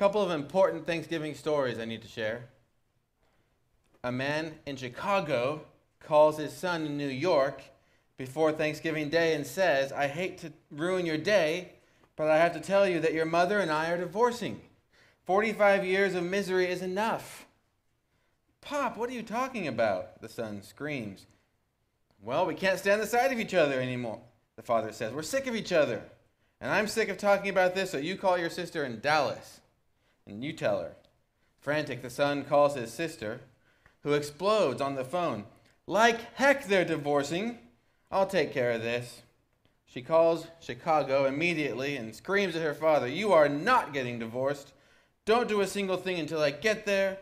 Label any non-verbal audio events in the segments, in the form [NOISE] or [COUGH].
couple of important Thanksgiving stories I need to share. A man in Chicago calls his son in New York before Thanksgiving Day and says, I hate to ruin your day, but I have to tell you that your mother and I are divorcing. 45 years of misery is enough. Pop, what are you talking about? The son screams. Well, we can't stand the sight of each other anymore, the father says. We're sick of each other. And I'm sick of talking about this, so you call your sister in Dallas and you tell her. Frantic, the son calls his sister, who explodes on the phone. Like heck, they're divorcing. I'll take care of this. She calls Chicago immediately and screams at her father, You are not getting divorced. Don't do a single thing until I get there.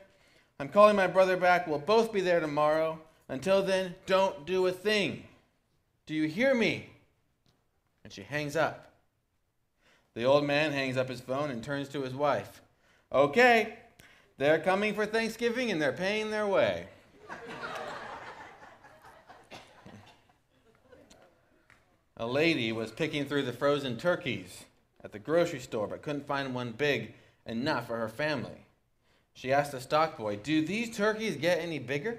I'm calling my brother back. We'll both be there tomorrow. Until then, don't do a thing. Do you hear me? And she hangs up. The old man hangs up his phone and turns to his wife. Okay, they're coming for Thanksgiving and they're paying their way. a lady was picking through the frozen turkeys at the grocery store but couldn't find one big enough for her family. She asked the stock boy, Do these turkeys get any bigger?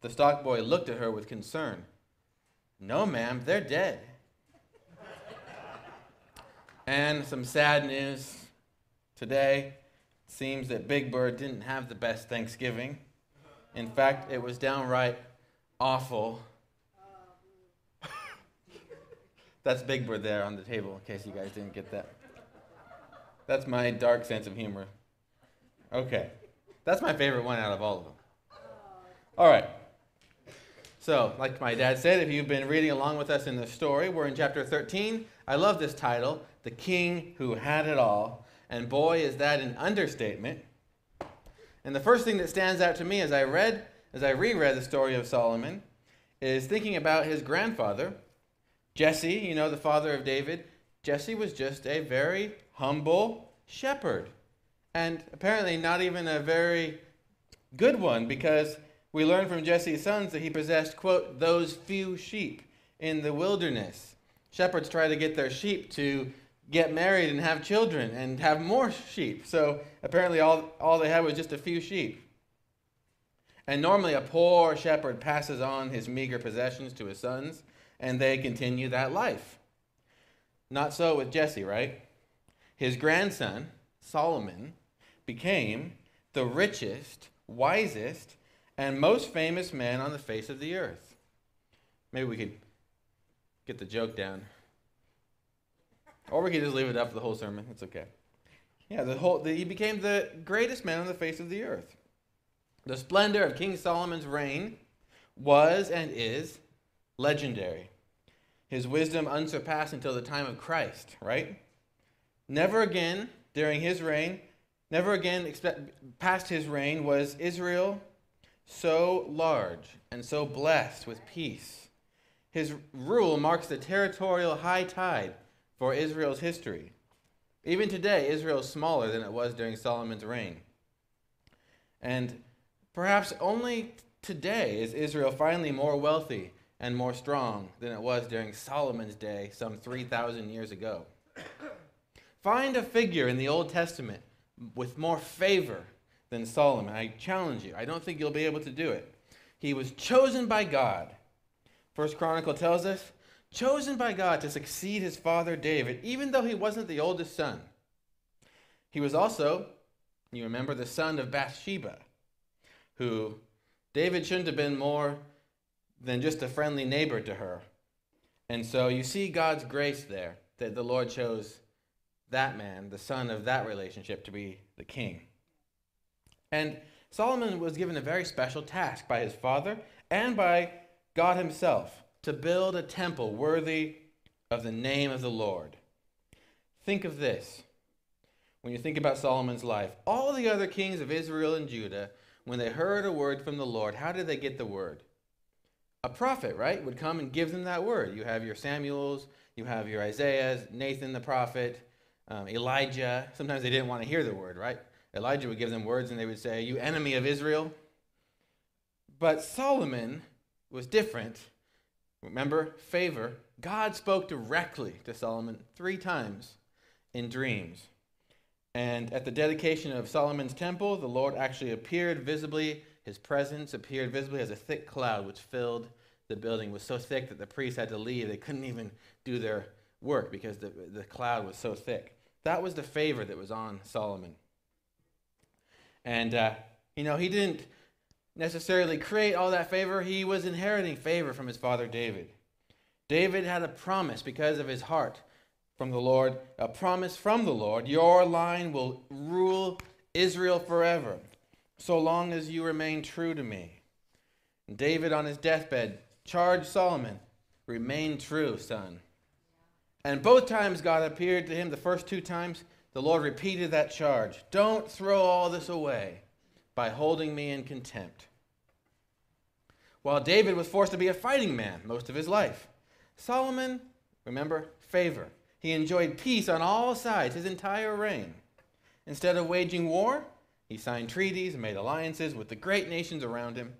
The stock boy looked at her with concern. No, ma'am, they're dead. and some sad news today. It seems that Big Bird didn't have the best Thanksgiving. In fact, it was downright awful. [LAUGHS] That's Big Bird there on the table, in case you guys didn't get that. That's my dark sense of humor. Okay. That's my favorite one out of all of them. All right. So, like my dad said, if you've been reading along with us in the story, we're in chapter 13. I love this title, The King Who Had It All. And boy, is that an understatement. And the first thing that stands out to me as I read, as I reread the story of Solomon, is thinking about his grandfather, Jesse, you know, the father of David. Jesse was just a very humble shepherd. And apparently not even a very good one because we learn from Jesse's sons that he possessed, quote, those few sheep in the wilderness. Shepherds try to get their sheep to get married and have children and have more sheep. So apparently, all, all they had was just a few sheep. And normally, a poor shepherd passes on his meager possessions to his sons, and they continue that life. Not so with Jesse, right? His grandson, Solomon, became the richest, wisest, and most famous man on the face of the earth. Maybe we could get the joke down. Or we could just leave it up for the whole sermon. It's okay. Yeah, the whole the, he became the greatest man on the face of the earth. The splendor of King Solomon's reign was and is legendary. His wisdom unsurpassed until the time of Christ, right? Never again during his reign, never again past his reign was Israel so large and so blessed with peace. His rule marks the territorial high tide for Israel's history. Even today, Israel is smaller than it was during Solomon's reign. And perhaps only today is Israel finally more wealthy and more strong than it was during Solomon's day some 3,000 years ago. Find a figure in the Old Testament with more favor than Solomon. I challenge you. I don't think you'll be able to do it. He was chosen by God. First Chronicle tells us chosen by God to succeed his father David, even though he wasn't the oldest son. He was also, you remember, the son of Bathsheba, who David shouldn't have been more than just a friendly neighbor to her. And so you see God's grace there, that the Lord chose that man, the son of that relationship, to be the king. And Solomon was given a very special task by his father and by God himself to build a temple worthy of the name of the Lord. Think of this. When you think about Solomon's life, all the other kings of Israel and Judah, when they heard a word from the Lord, how did they get the word? A prophet, right, would come and give them that word. You have your Samuels, you have your Isaiahs, Nathan the prophet, um, Elijah. Sometimes they didn't want to hear the word, right? Elijah would give them words and they would say, You enemy of Israel. But Solomon was different Remember, favor. God spoke directly to Solomon three times in dreams. And at the dedication of Solomon's temple, the Lord actually appeared visibly. His presence appeared visibly as a thick cloud which filled the building. It was so thick that the priests had to leave. They couldn't even do their work because the, the cloud was so thick. That was the favor that was on Solomon. And, uh, you know, he didn't necessarily create all that favor, he was inheriting favor from his father David. David had a promise because of his heart from the Lord, a promise from the Lord your line will rule Israel forever, so long as you remain true to me. And David, on his deathbed, charged Solomon, Remain true, son. And both times God appeared to him, the first two times, the Lord repeated that charge Don't throw all this away by holding me in contempt. While David was forced to be a fighting man most of his life, Solomon, remember, favor. He enjoyed peace on all sides his entire reign. Instead of waging war, he signed treaties and made alliances with the great nations around him.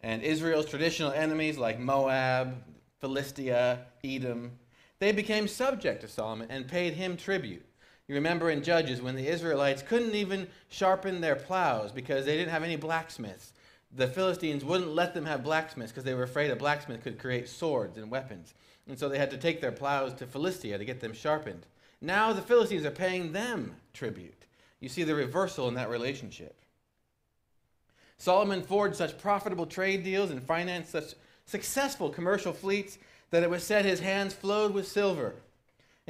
And Israel's traditional enemies like Moab, Philistia, Edom, they became subject to Solomon and paid him tribute. You remember in Judges when the Israelites couldn't even sharpen their plows because they didn't have any blacksmiths. The Philistines wouldn't let them have blacksmiths because they were afraid a blacksmith could create swords and weapons. And so they had to take their plows to Philistia to get them sharpened. Now the Philistines are paying them tribute. You see the reversal in that relationship. Solomon forged such profitable trade deals and financed such successful commercial fleets that it was said his hands flowed with silver.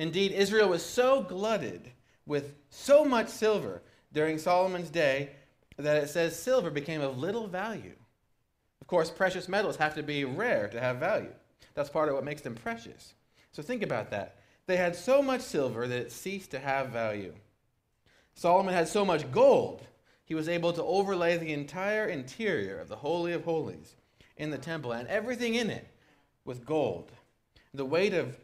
Indeed, Israel was so glutted with so much silver during Solomon's day that it says silver became of little value. Of course, precious metals have to be rare to have value. That's part of what makes them precious. So think about that. They had so much silver that it ceased to have value. Solomon had so much gold, he was able to overlay the entire interior of the Holy of Holies in the temple and everything in it with gold. The weight of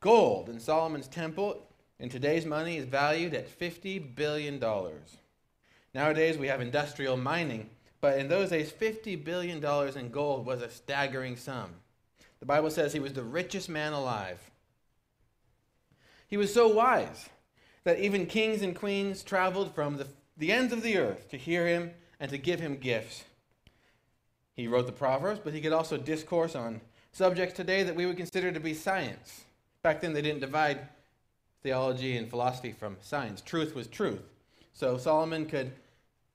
gold in Solomon's temple in today's money is valued at $50 billion. Nowadays we have industrial mining, but in those days, $50 billion in gold was a staggering sum. The Bible says he was the richest man alive. He was so wise that even kings and queens traveled from the, the ends of the earth to hear him and to give him gifts. He wrote the Proverbs, but he could also discourse on subjects today that we would consider to be science. Back then, they didn't divide theology and philosophy from science. Truth was truth. So Solomon could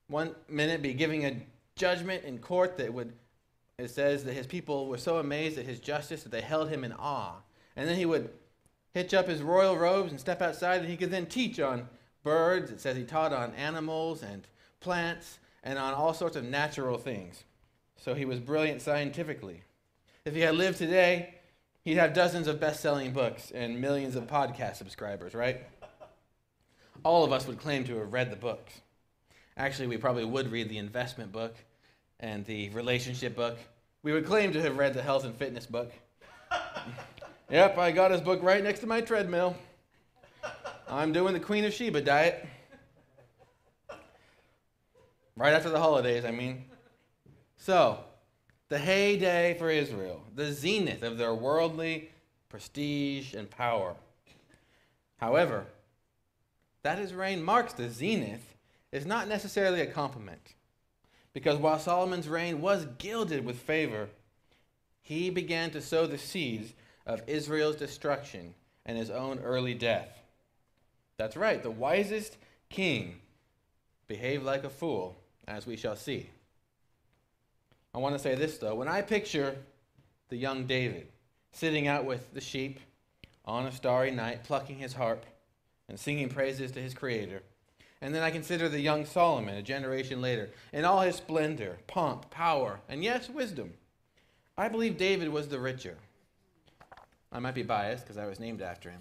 one minute be giving a judgment in court that would, it says that his people were so amazed at his justice that they held him in awe. And then he would hitch up his royal robes and step outside, and he could then teach on birds. It says he taught on animals and plants and on all sorts of natural things. So he was brilliant scientifically. If he had lived today, he'd have dozens of best selling books and millions of podcast subscribers, right? All of us would claim to have read the books. Actually, we probably would read the investment book and the relationship book. We would claim to have read the health and fitness book. [LAUGHS] yep, I got his book right next to my treadmill. I'm doing the Queen of Sheba diet. Right after the holidays, I mean. So, the heyday for Israel, the zenith of their worldly prestige and power. However, that his reign marks the zenith is not necessarily a compliment. Because while Solomon's reign was gilded with favor, he began to sow the seeds of Israel's destruction and his own early death. That's right, the wisest king behaved like a fool, as we shall see. I want to say this, though. When I picture the young David sitting out with the sheep on a starry night, plucking his harp and singing praises to his Creator, and then I consider the young Solomon a generation later in all his splendor, pomp, power, and yes, wisdom, I believe David was the richer. I might be biased because I was named after him.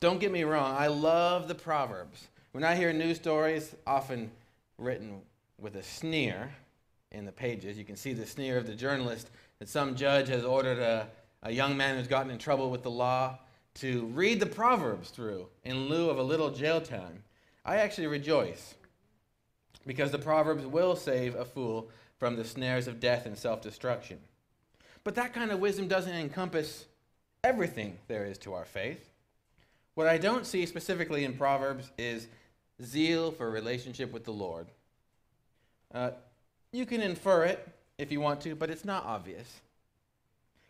Don't get me wrong, I love the Proverbs. When I hear news stories, often written with a sneer in the pages. You can see the sneer of the journalist that some judge has ordered a, a young man who's gotten in trouble with the law to read the Proverbs through in lieu of a little jail time. I actually rejoice because the Proverbs will save a fool from the snares of death and self destruction. But that kind of wisdom doesn't encompass everything there is to our faith. What I don't see specifically in Proverbs is zeal for relationship with the Lord. Uh, you can infer it if you want to, but it's not obvious.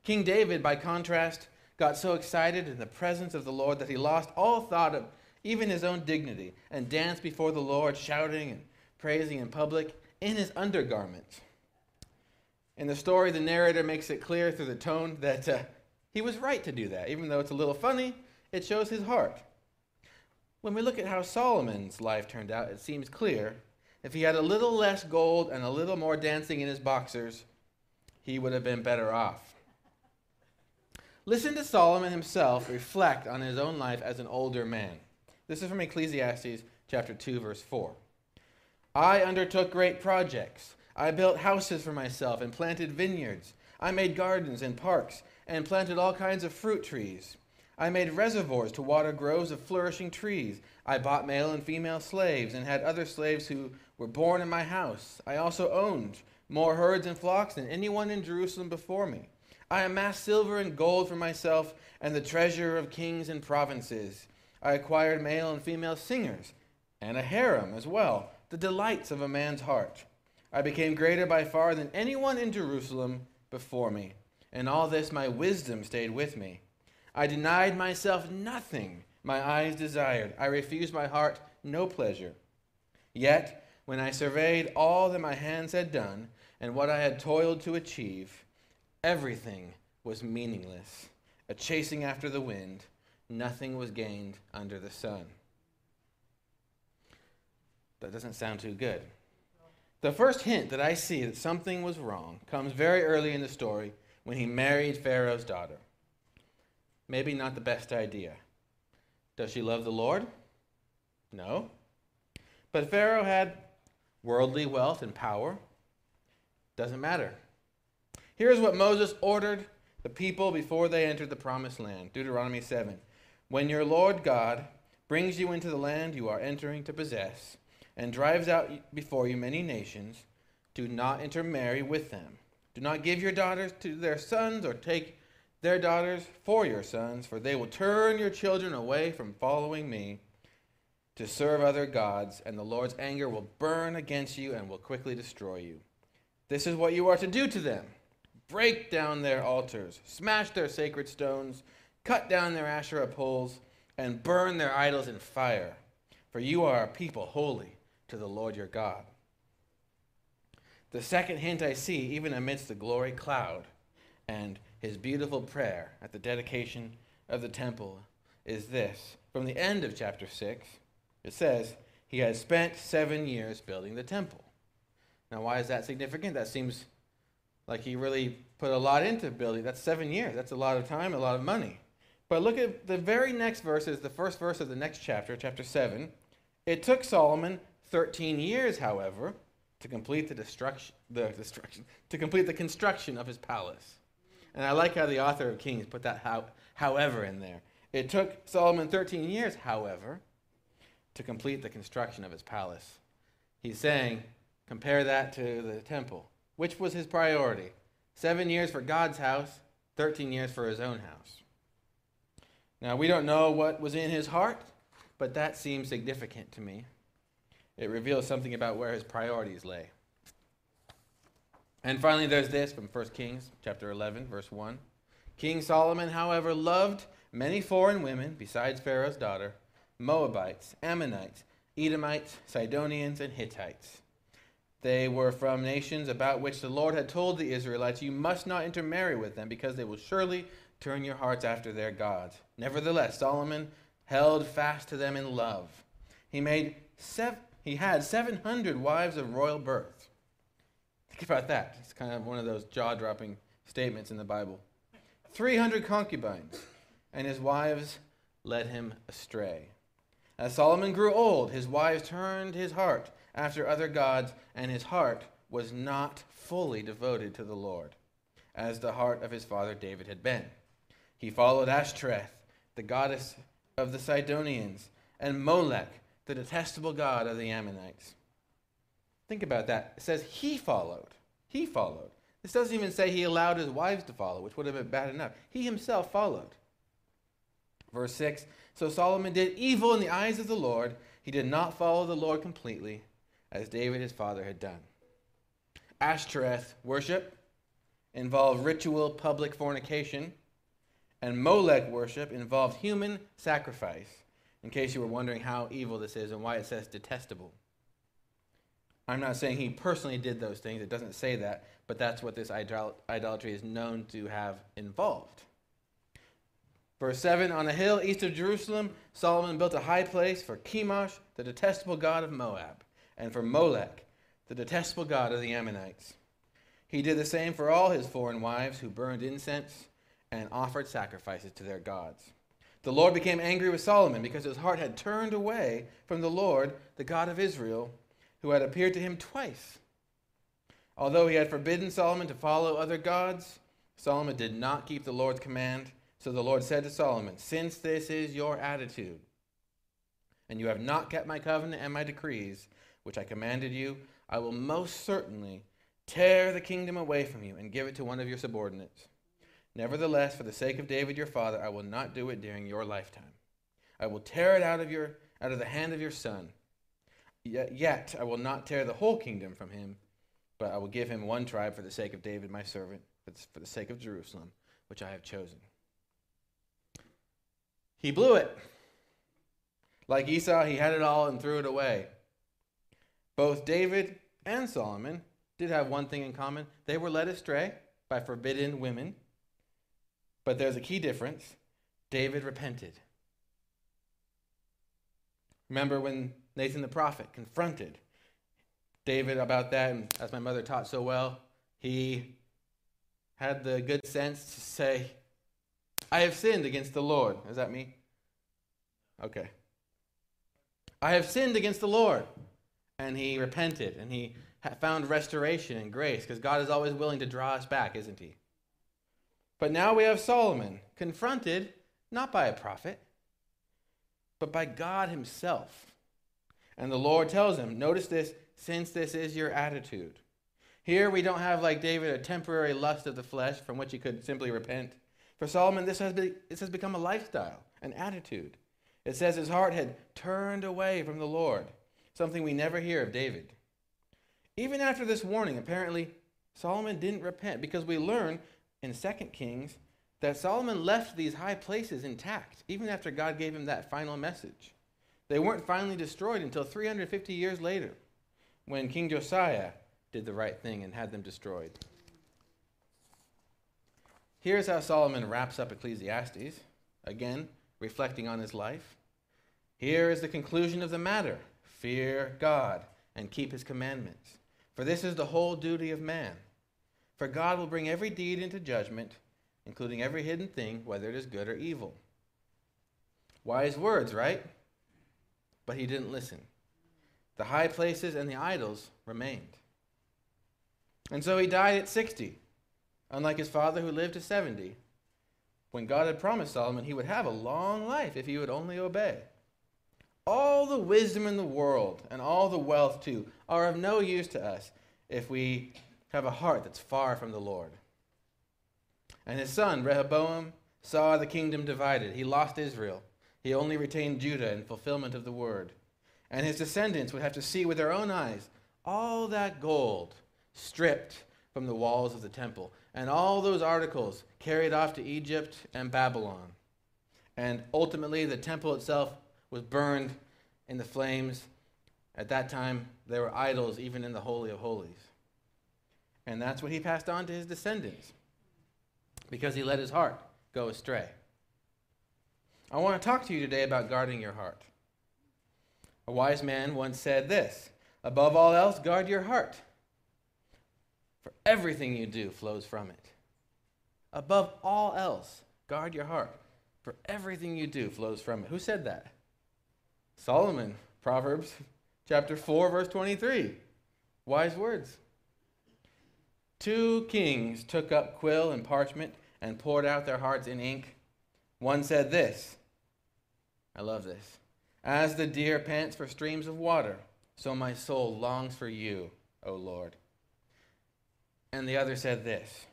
King David, by contrast, got so excited in the presence of the Lord that he lost all thought of even his own dignity and danced before the Lord, shouting and praising in public in his undergarments. In the story, the narrator makes it clear through the tone that uh, he was right to do that. Even though it's a little funny, it shows his heart. When we look at how Solomon's life turned out, it seems clear if he had a little less gold and a little more dancing in his boxers, he would have been better off. Listen to Solomon himself reflect on his own life as an older man. This is from Ecclesiastes chapter 2 verse 4. I undertook great projects. I built houses for myself and planted vineyards. I made gardens and parks and planted all kinds of fruit trees. I made reservoirs to water groves of flourishing trees. I bought male and female slaves and had other slaves who were born in my house. I also owned more herds and flocks than anyone in Jerusalem before me. I amassed silver and gold for myself and the treasure of kings and provinces. I acquired male and female singers and a harem as well, the delights of a man's heart. I became greater by far than anyone in Jerusalem before me. In all this, my wisdom stayed with me. I denied myself nothing my eyes desired. I refused my heart no pleasure. Yet, when I surveyed all that my hands had done and what I had toiled to achieve, everything was meaningless, a chasing after the wind. Nothing was gained under the sun. That doesn't sound too good. The first hint that I see that something was wrong comes very early in the story when he married Pharaoh's daughter. Maybe not the best idea. Does she love the Lord? No. But Pharaoh had worldly wealth and power. Doesn't matter. Here's what Moses ordered the people before they entered the promised land Deuteronomy 7. When your Lord God brings you into the land you are entering to possess, and drives out before you many nations, do not intermarry with them. Do not give your daughters to their sons or take their daughters for your sons, for they will turn your children away from following me to serve other gods, and the Lord's anger will burn against you and will quickly destroy you. This is what you are to do to them break down their altars, smash their sacred stones, cut down their Asherah poles, and burn their idols in fire. For you are a people holy to the Lord your God. The second hint I see, even amidst the glory cloud and his beautiful prayer at the dedication of the temple, is this. From the end of chapter 6, it says, He has spent seven years building the temple. Now, why is that significant? That seems like he really put a lot into building. That's seven years. That's a lot of time, a lot of money. But look at the very next verses, the first verse of the next chapter, chapter 7. It took Solomon 13 years, however, to complete the destruction, the destruction, to complete the construction of his palace. And I like how the author of Kings put that how, however in there. It took Solomon 13 years, however, to complete the construction of his palace. He's saying, compare that to the temple. Which was his priority? Seven years for God's house, 13 years for his own house. Now, we don't know what was in his heart, but that seems significant to me. It reveals something about where his priorities lay. And finally, there's this from 1 Kings chapter 11, verse 1. King Solomon, however, loved many foreign women besides Pharaoh's daughter Moabites, Ammonites, Edomites, Sidonians, and Hittites. They were from nations about which the Lord had told the Israelites, You must not intermarry with them, because they will surely turn your hearts after their gods. Nevertheless, Solomon held fast to them in love. He made sev- he had 700 wives of royal birth. Think about that. It's kind of one of those jaw dropping statements in the Bible. 300 concubines, and his wives led him astray. As Solomon grew old, his wives turned his heart after other gods, and his heart was not fully devoted to the Lord, as the heart of his father David had been. He followed Ashtoreth, the goddess of the Sidonians, and Molech, the detestable god of the Ammonites. Think about that. It says he followed. He followed. This doesn't even say he allowed his wives to follow, which would have been bad enough. He himself followed. Verse 6 So Solomon did evil in the eyes of the Lord. He did not follow the Lord completely, as David his father had done. Ashtoreth worship involved ritual public fornication, and Molech worship involved human sacrifice, in case you were wondering how evil this is and why it says detestable. I'm not saying he personally did those things, it doesn't say that, but that's what this idol- idolatry is known to have involved. Verse 7 On a hill east of Jerusalem, Solomon built a high place for Chemosh, the detestable god of Moab, and for Molech, the detestable god of the Ammonites. He did the same for all his foreign wives who burned incense and offered sacrifices to their gods. The Lord became angry with Solomon because his heart had turned away from the Lord, the God of Israel, who had appeared to him twice. Although he had forbidden Solomon to follow other gods, Solomon did not keep the Lord's command so the Lord said to Solomon, Since this is your attitude, and you have not kept my covenant and my decrees, which I commanded you, I will most certainly tear the kingdom away from you and give it to one of your subordinates. Nevertheless, for the sake of David your father, I will not do it during your lifetime. I will tear it out of your out of the hand of your son. Yet, I will not tear the whole kingdom from him, but I will give him one tribe for the sake of David my servant, for the sake of Jerusalem, which I have chosen. He blew it. Like Esau, he had it all and threw it away. Both David and Solomon did have one thing in common they were led astray by forbidden women. But there's a key difference David repented. Remember when Nathan the prophet confronted David about that, and as my mother taught so well, he had the good sense to say, I have sinned against the Lord. Is that me? Okay. I have sinned against the Lord. And he repented and he found restoration and grace because God is always willing to draw us back, isn't he? But now we have Solomon confronted not by a prophet, but by God himself. And the Lord tells him, notice this, since this is your attitude. Here we don't have, like David, a temporary lust of the flesh from which he could simply repent. For Solomon, this has, be, this has become a lifestyle, an attitude. It says his heart had turned away from the Lord, something we never hear of David. Even after this warning, apparently Solomon didn't repent because we learn in 2 Kings that Solomon left these high places intact, even after God gave him that final message. They weren't finally destroyed until 350 years later, when King Josiah did the right thing and had them destroyed. Here's how Solomon wraps up Ecclesiastes, again, reflecting on his life. Here is the conclusion of the matter fear God and keep his commandments. For this is the whole duty of man. For God will bring every deed into judgment, including every hidden thing, whether it is good or evil. Wise words, right? But he didn't listen. The high places and the idols remained. And so he died at 60 unlike his father who lived to 70, when God had promised Solomon he would have a long life if he would only obey. All the wisdom in the world and all the wealth too are of no use to us if we have a heart that's far from the Lord. And his son, Rehoboam, saw the kingdom divided. He lost Israel. He only retained Judah in fulfillment of the word. And his descendants would have to see with their own eyes all that gold stripped from the walls of the temple and all those articles carried off to Egypt and Babylon. And ultimately, the temple itself was burned in the flames. At that time, there were idols even in the Holy of Holies. And that's what he passed on to his descendants because he let his heart go astray. I want to talk to you today about guarding your heart. A wise man once said this Above all else, guard your heart for everything you do flows from it. Above all else, guard your heart, for everything you do flows from it. Who said that? Solomon, Proverbs chapter 4, verse 23. Wise words. Two kings took up quill and parchment and poured out their hearts in ink. One said this I love this. As the deer pants for streams of water, so my soul longs for you, O Lord. And the other said this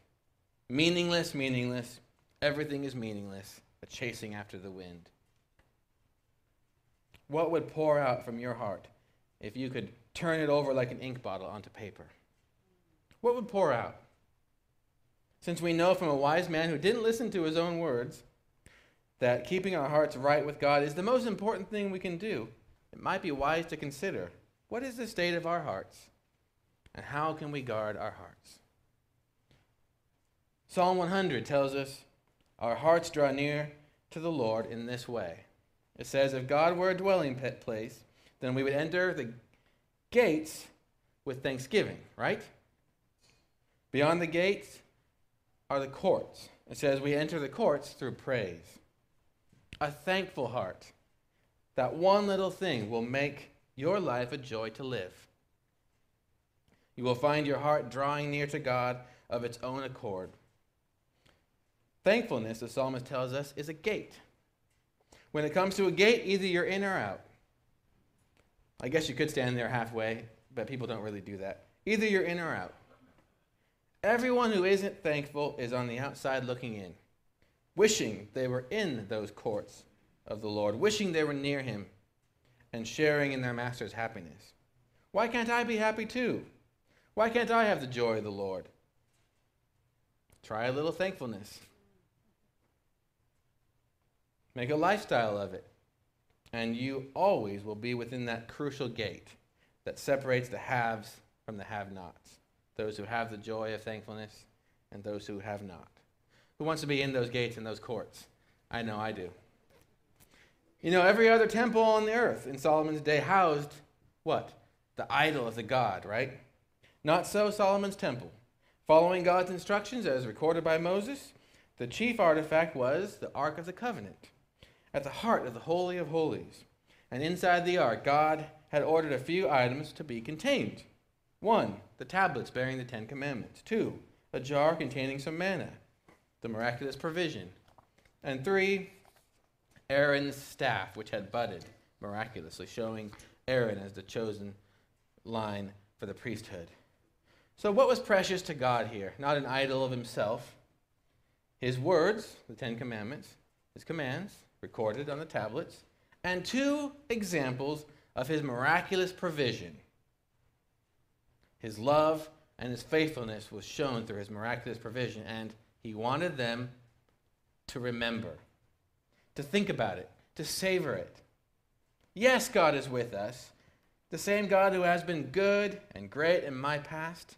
Meaningless, meaningless, everything is meaningless, but chasing after the wind. what would pour out from your heart if you could turn it over like an ink bottle onto paper? What would pour out? Since we know from a wise man who didn't listen to his own words that keeping our hearts right with God is the most important thing we can do, it might be wise to consider what is the state of our hearts and how can we guard our hearts? Psalm 100 tells us our hearts draw near to the Lord in this way. It says, If God were a dwelling place, then we would enter the gates with thanksgiving, right? Beyond the gates are the courts. It says we enter the courts through praise. A thankful heart. That one little thing will make your life a joy to live. You will find your heart drawing near to God of its own accord. Thankfulness, the psalmist tells us, is a gate. When it comes to a gate, either you're in or out. I guess you could stand there halfway, but people don't really do that. Either you're in or out. Everyone who isn't thankful is on the outside looking in, wishing they were in those courts of the Lord, wishing they were near Him and sharing in their Master's happiness. Why can't I be happy too? Why can't I have the joy of the Lord? Try a little thankfulness. Make a lifestyle of it. And you always will be within that crucial gate that separates the haves from the have nots. Those who have the joy of thankfulness and those who have not. Who wants to be in those gates and those courts? I know I do. You know, every other temple on the earth in Solomon's day housed what? The idol of the god, right? Not so Solomon's temple. Following God's instructions as recorded by Moses, the chief artifact was the Ark of the Covenant at the heart of the Holy of Holies. And inside the ark, God had ordered a few items to be contained. One, the tablets bearing the Ten Commandments. Two, a jar containing some manna, the miraculous provision. And three, Aaron's staff, which had budded miraculously, showing Aaron as the chosen line for the priesthood. So, what was precious to God here? Not an idol of himself. His words, the Ten Commandments, his commands, recorded on the tablets, and two examples of his miraculous provision. His love and his faithfulness was shown through his miraculous provision, and he wanted them to remember, to think about it, to savor it. Yes, God is with us, the same God who has been good and great in my past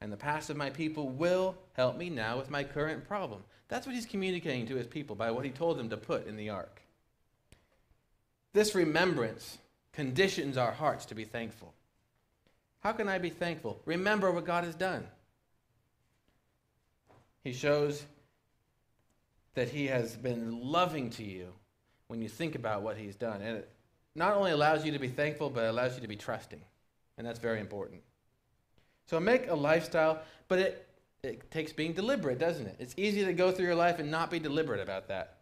and the past of my people will help me now with my current problem. That's what he's communicating to his people by what he told them to put in the ark. This remembrance conditions our hearts to be thankful. How can I be thankful? Remember what God has done. He shows that He has been loving to you when you think about what He's done. And it not only allows you to be thankful, but it allows you to be trusting. And that's very important. So make a lifestyle, but it it takes being deliberate, doesn't it? It's easy to go through your life and not be deliberate about that.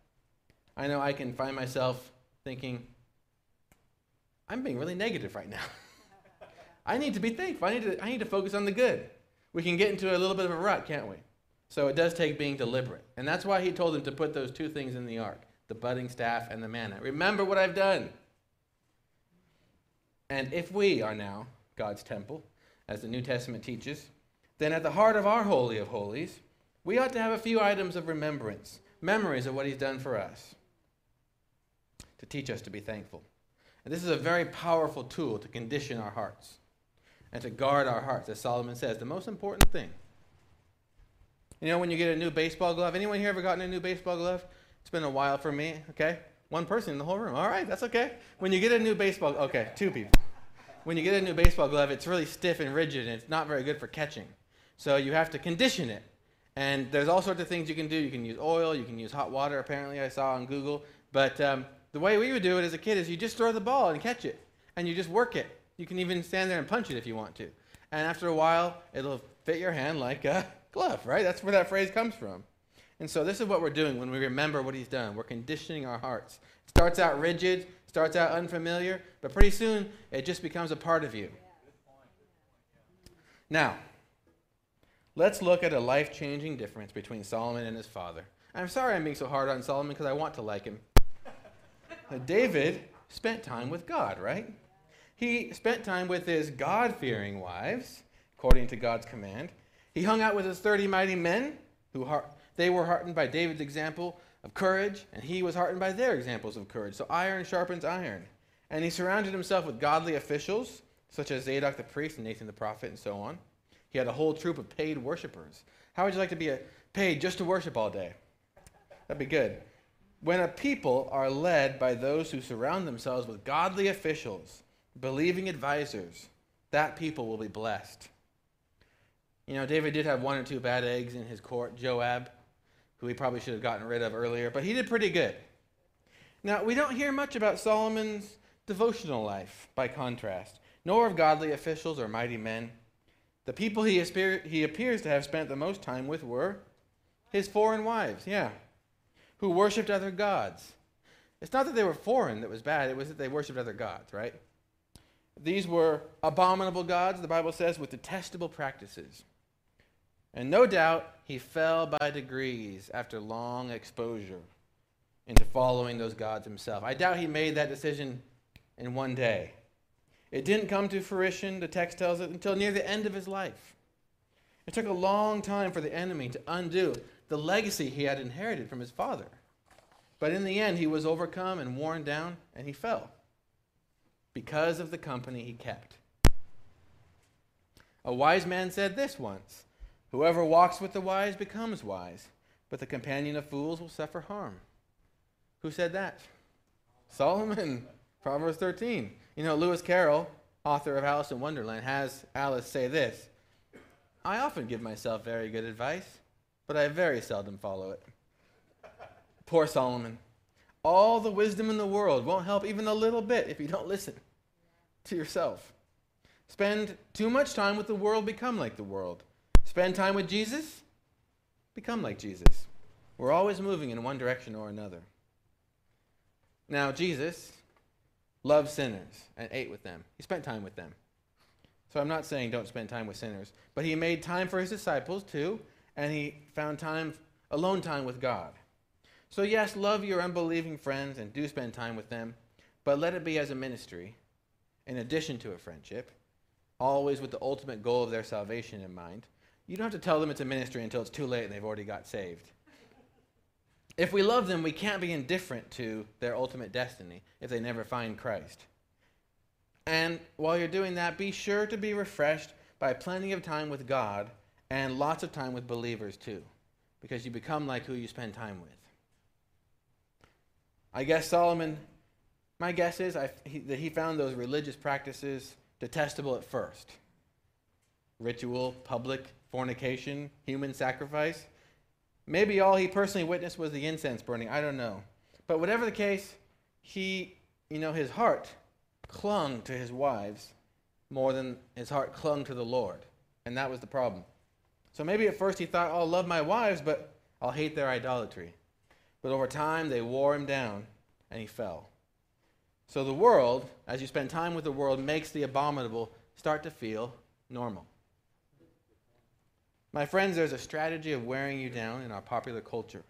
I know I can find myself thinking, I'm being really negative right now. [LAUGHS] I need to be thankful. I need to, I need to focus on the good. We can get into a little bit of a rut, can't we? So it does take being deliberate. And that's why he told them to put those two things in the ark the budding staff and the manna. Remember what I've done. And if we are now God's temple, as the New Testament teaches, then at the heart of our Holy of Holies, we ought to have a few items of remembrance, memories of what He's done for us, to teach us to be thankful. And this is a very powerful tool to condition our hearts and to guard our hearts, as Solomon says, the most important thing. You know, when you get a new baseball glove, anyone here ever gotten a new baseball glove? It's been a while for me, okay? One person in the whole room. All right, that's okay. When you get a new baseball, okay, two people. When you get a new baseball glove, it's really stiff and rigid and it's not very good for catching. So you have to condition it. And there's all sorts of things you can do. You can use oil, you can use hot water, apparently, I saw on Google. But um, the way we would do it as a kid is you just throw the ball and catch it, and you just work it. You can even stand there and punch it if you want to. And after a while, it'll fit your hand like a glove, right? That's where that phrase comes from. And so this is what we're doing when we remember what he's done. We're conditioning our hearts. It starts out rigid, starts out unfamiliar, but pretty soon it just becomes a part of you. Now, Let's look at a life changing difference between Solomon and his father. I'm sorry I'm being so hard on Solomon because I want to like him. David spent time with God, right? He spent time with his God fearing wives, according to God's command. He hung out with his 30 mighty men, who they were heartened by David's example of courage, and he was heartened by their examples of courage. So iron sharpens iron. And he surrounded himself with godly officials, such as Zadok the priest and Nathan the prophet, and so on. He had a whole troop of paid worshippers. How would you like to be a, paid just to worship all day? That'd be good. When a people are led by those who surround themselves with godly officials, believing advisors, that people will be blessed. You know, David did have one or two bad eggs in his court. Joab, who he probably should have gotten rid of earlier, but he did pretty good. Now, we don't hear much about Solomon's devotional life, by contrast, nor of godly officials or mighty men. The people he, he appears to have spent the most time with were his foreign wives, yeah, who worshipped other gods. It's not that they were foreign that was bad, it was that they worshipped other gods, right? These were abominable gods, the Bible says, with detestable practices. And no doubt he fell by degrees after long exposure into following those gods himself. I doubt he made that decision in one day. It didn't come to fruition, the text tells us, until near the end of his life. It took a long time for the enemy to undo the legacy he had inherited from his father. But in the end, he was overcome and worn down, and he fell because of the company he kept. A wise man said this once Whoever walks with the wise becomes wise, but the companion of fools will suffer harm. Who said that? Solomon, [LAUGHS] Proverbs 13. You know, Lewis Carroll, author of Alice in Wonderland, has Alice say this I often give myself very good advice, but I very seldom follow it. Poor Solomon. All the wisdom in the world won't help even a little bit if you don't listen to yourself. Spend too much time with the world, become like the world. Spend time with Jesus, become like Jesus. We're always moving in one direction or another. Now, Jesus loved sinners and ate with them, he spent time with them. So I'm not saying don't spend time with sinners, but he made time for his disciples too, and he found time, alone time with God. So, yes, love your unbelieving friends and do spend time with them, but let it be as a ministry in addition to a friendship, always with the ultimate goal of their salvation in mind. You don't have to tell them it's a ministry until it's too late and they've already got saved. If we love them, we can't be indifferent to their ultimate destiny if they never find Christ. And while you're doing that, be sure to be refreshed by plenty of time with God and lots of time with believers too, because you become like who you spend time with. I guess Solomon, my guess is I, he, that he found those religious practices detestable at first ritual, public, fornication, human sacrifice. Maybe all he personally witnessed was the incense burning. I don't know. But whatever the case, he, you know, his heart clung to his wives more than his heart clung to the Lord. And that was the problem. So maybe at first he thought, I'll love my wives, but I'll hate their idolatry. But over time, they wore him down, and he fell. So the world, as you spend time with the world, makes the abominable start to feel normal. My friends, there's a strategy of wearing you down in our popular culture.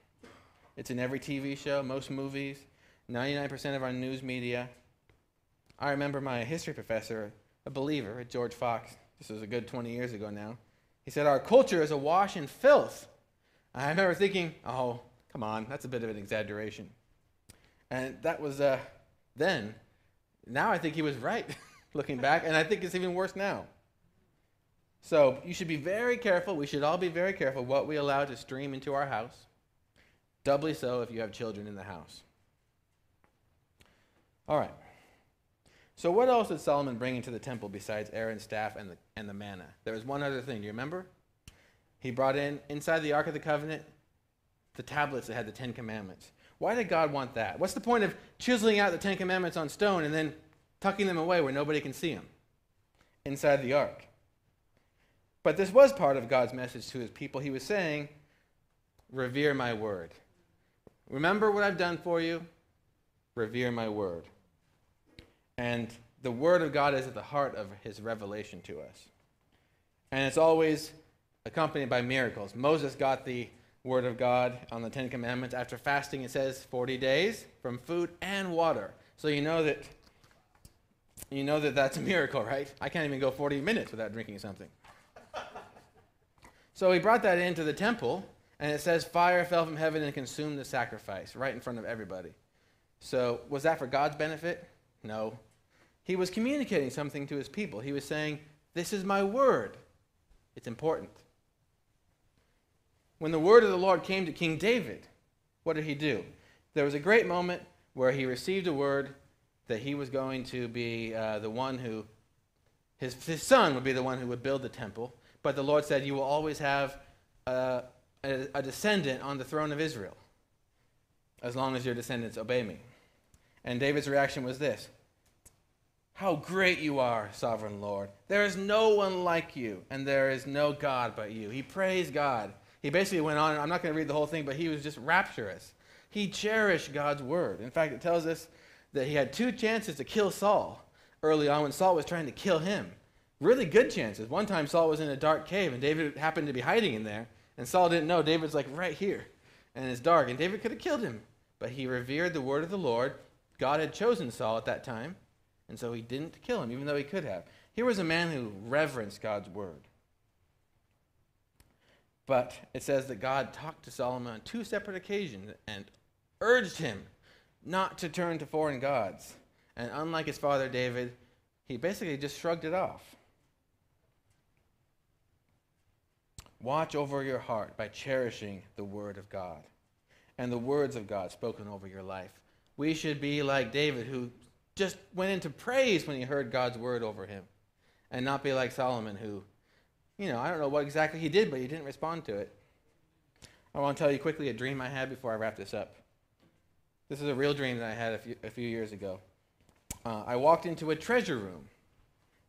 It's in every TV show, most movies, 99% of our news media. I remember my history professor, a believer at George Fox, this was a good 20 years ago now. He said, Our culture is awash in filth. I remember thinking, oh, come on, that's a bit of an exaggeration. And that was uh, then. Now I think he was right, [LAUGHS] looking back, and I think it's even worse now. So you should be very careful. We should all be very careful what we allow to stream into our house. Doubly so if you have children in the house. All right. So what else did Solomon bring into the temple besides Aaron's staff and the, and the manna? There was one other thing. Do you remember? He brought in, inside the Ark of the Covenant, the tablets that had the Ten Commandments. Why did God want that? What's the point of chiseling out the Ten Commandments on stone and then tucking them away where nobody can see them? Inside the Ark. But this was part of God's message to his people. He was saying, Revere my word. Remember what I've done for you? Revere my word. And the word of God is at the heart of his revelation to us. And it's always accompanied by miracles. Moses got the word of God on the Ten Commandments after fasting, it says, 40 days from food and water. So you know that you know that that's a miracle, right? I can't even go 40 minutes without drinking something. So he brought that into the temple, and it says fire fell from heaven and consumed the sacrifice right in front of everybody. So was that for God's benefit? No. He was communicating something to his people. He was saying, This is my word. It's important. When the word of the Lord came to King David, what did he do? There was a great moment where he received a word that he was going to be uh, the one who, his, his son would be the one who would build the temple. But the Lord said, You will always have uh, a, a descendant on the throne of Israel, as long as your descendants obey me. And David's reaction was this How great you are, sovereign Lord. There is no one like you, and there is no God but you. He praised God. He basically went on, I'm not going to read the whole thing, but he was just rapturous. He cherished God's word. In fact, it tells us that he had two chances to kill Saul early on when Saul was trying to kill him. Really good chances. One time Saul was in a dark cave and David happened to be hiding in there, and Saul didn't know. David's like right here, and it's dark, and David could have killed him. But he revered the word of the Lord. God had chosen Saul at that time, and so he didn't kill him, even though he could have. Here was a man who reverenced God's word. But it says that God talked to Solomon on two separate occasions and urged him not to turn to foreign gods. And unlike his father David, he basically just shrugged it off. Watch over your heart by cherishing the word of God and the words of God spoken over your life. We should be like David, who just went into praise when he heard God's word over him, and not be like Solomon, who, you know, I don't know what exactly he did, but he didn't respond to it. I want to tell you quickly a dream I had before I wrap this up. This is a real dream that I had a few, a few years ago. Uh, I walked into a treasure room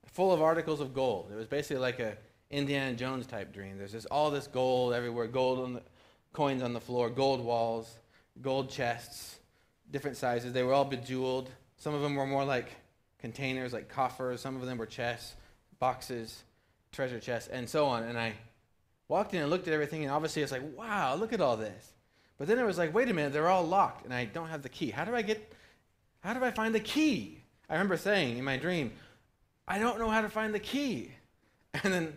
full of articles of gold. It was basically like a Indiana Jones type dream. There's just all this gold everywhere, gold on the coins on the floor, gold walls, gold chests, different sizes. They were all bejeweled. Some of them were more like containers, like coffers. Some of them were chests, boxes, treasure chests, and so on. And I walked in and looked at everything, and obviously it's like, wow, look at all this. But then it was like, wait a minute, they're all locked, and I don't have the key. How do I get, how do I find the key? I remember saying in my dream, I don't know how to find the key. [LAUGHS] And then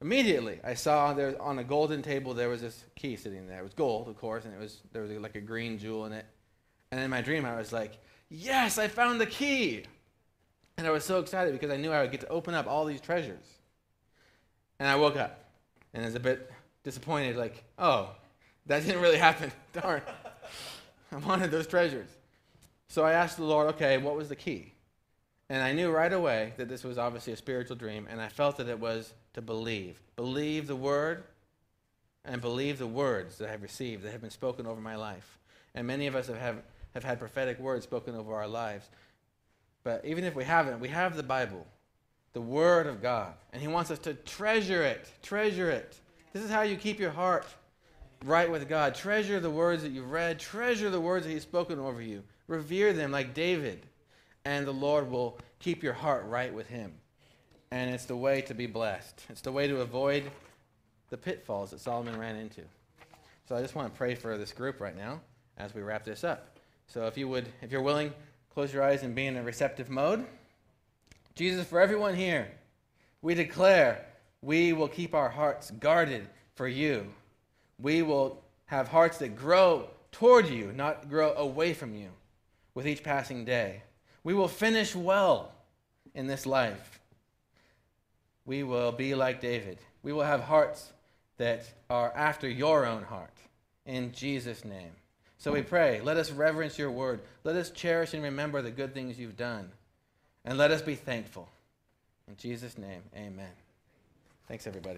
immediately I saw there on a golden table there was this key sitting there. It was gold, of course, and it was there was like a green jewel in it. And in my dream I was like, yes, I found the key. And I was so excited because I knew I would get to open up all these treasures. And I woke up and I was a bit disappointed, like, oh, that didn't really happen. [LAUGHS] Darn. I wanted those treasures. So I asked the Lord, okay, what was the key? And I knew right away that this was obviously a spiritual dream, and I felt that it was to believe. Believe the word and believe the words that I have received, that have been spoken over my life. And many of us have, have, have had prophetic words spoken over our lives. But even if we haven't, we have the Bible, the Word of God. And He wants us to treasure it. Treasure it. This is how you keep your heart right with God. Treasure the words that you've read. Treasure the words that He's spoken over you. Revere them like David. And the Lord will keep your heart right with Him. And it's the way to be blessed. It's the way to avoid the pitfalls that Solomon ran into. So I just want to pray for this group right now as we wrap this up. So if you would, if you're willing, close your eyes and be in a receptive mode. Jesus, for everyone here, we declare we will keep our hearts guarded for you we will have hearts that grow toward you, not grow away from you with each passing day. We will finish well in this life. We will be like David. We will have hearts that are after your own heart. In Jesus' name. So we pray, let us reverence your word. Let us cherish and remember the good things you've done. And let us be thankful. In Jesus' name, amen. Thanks, everybody.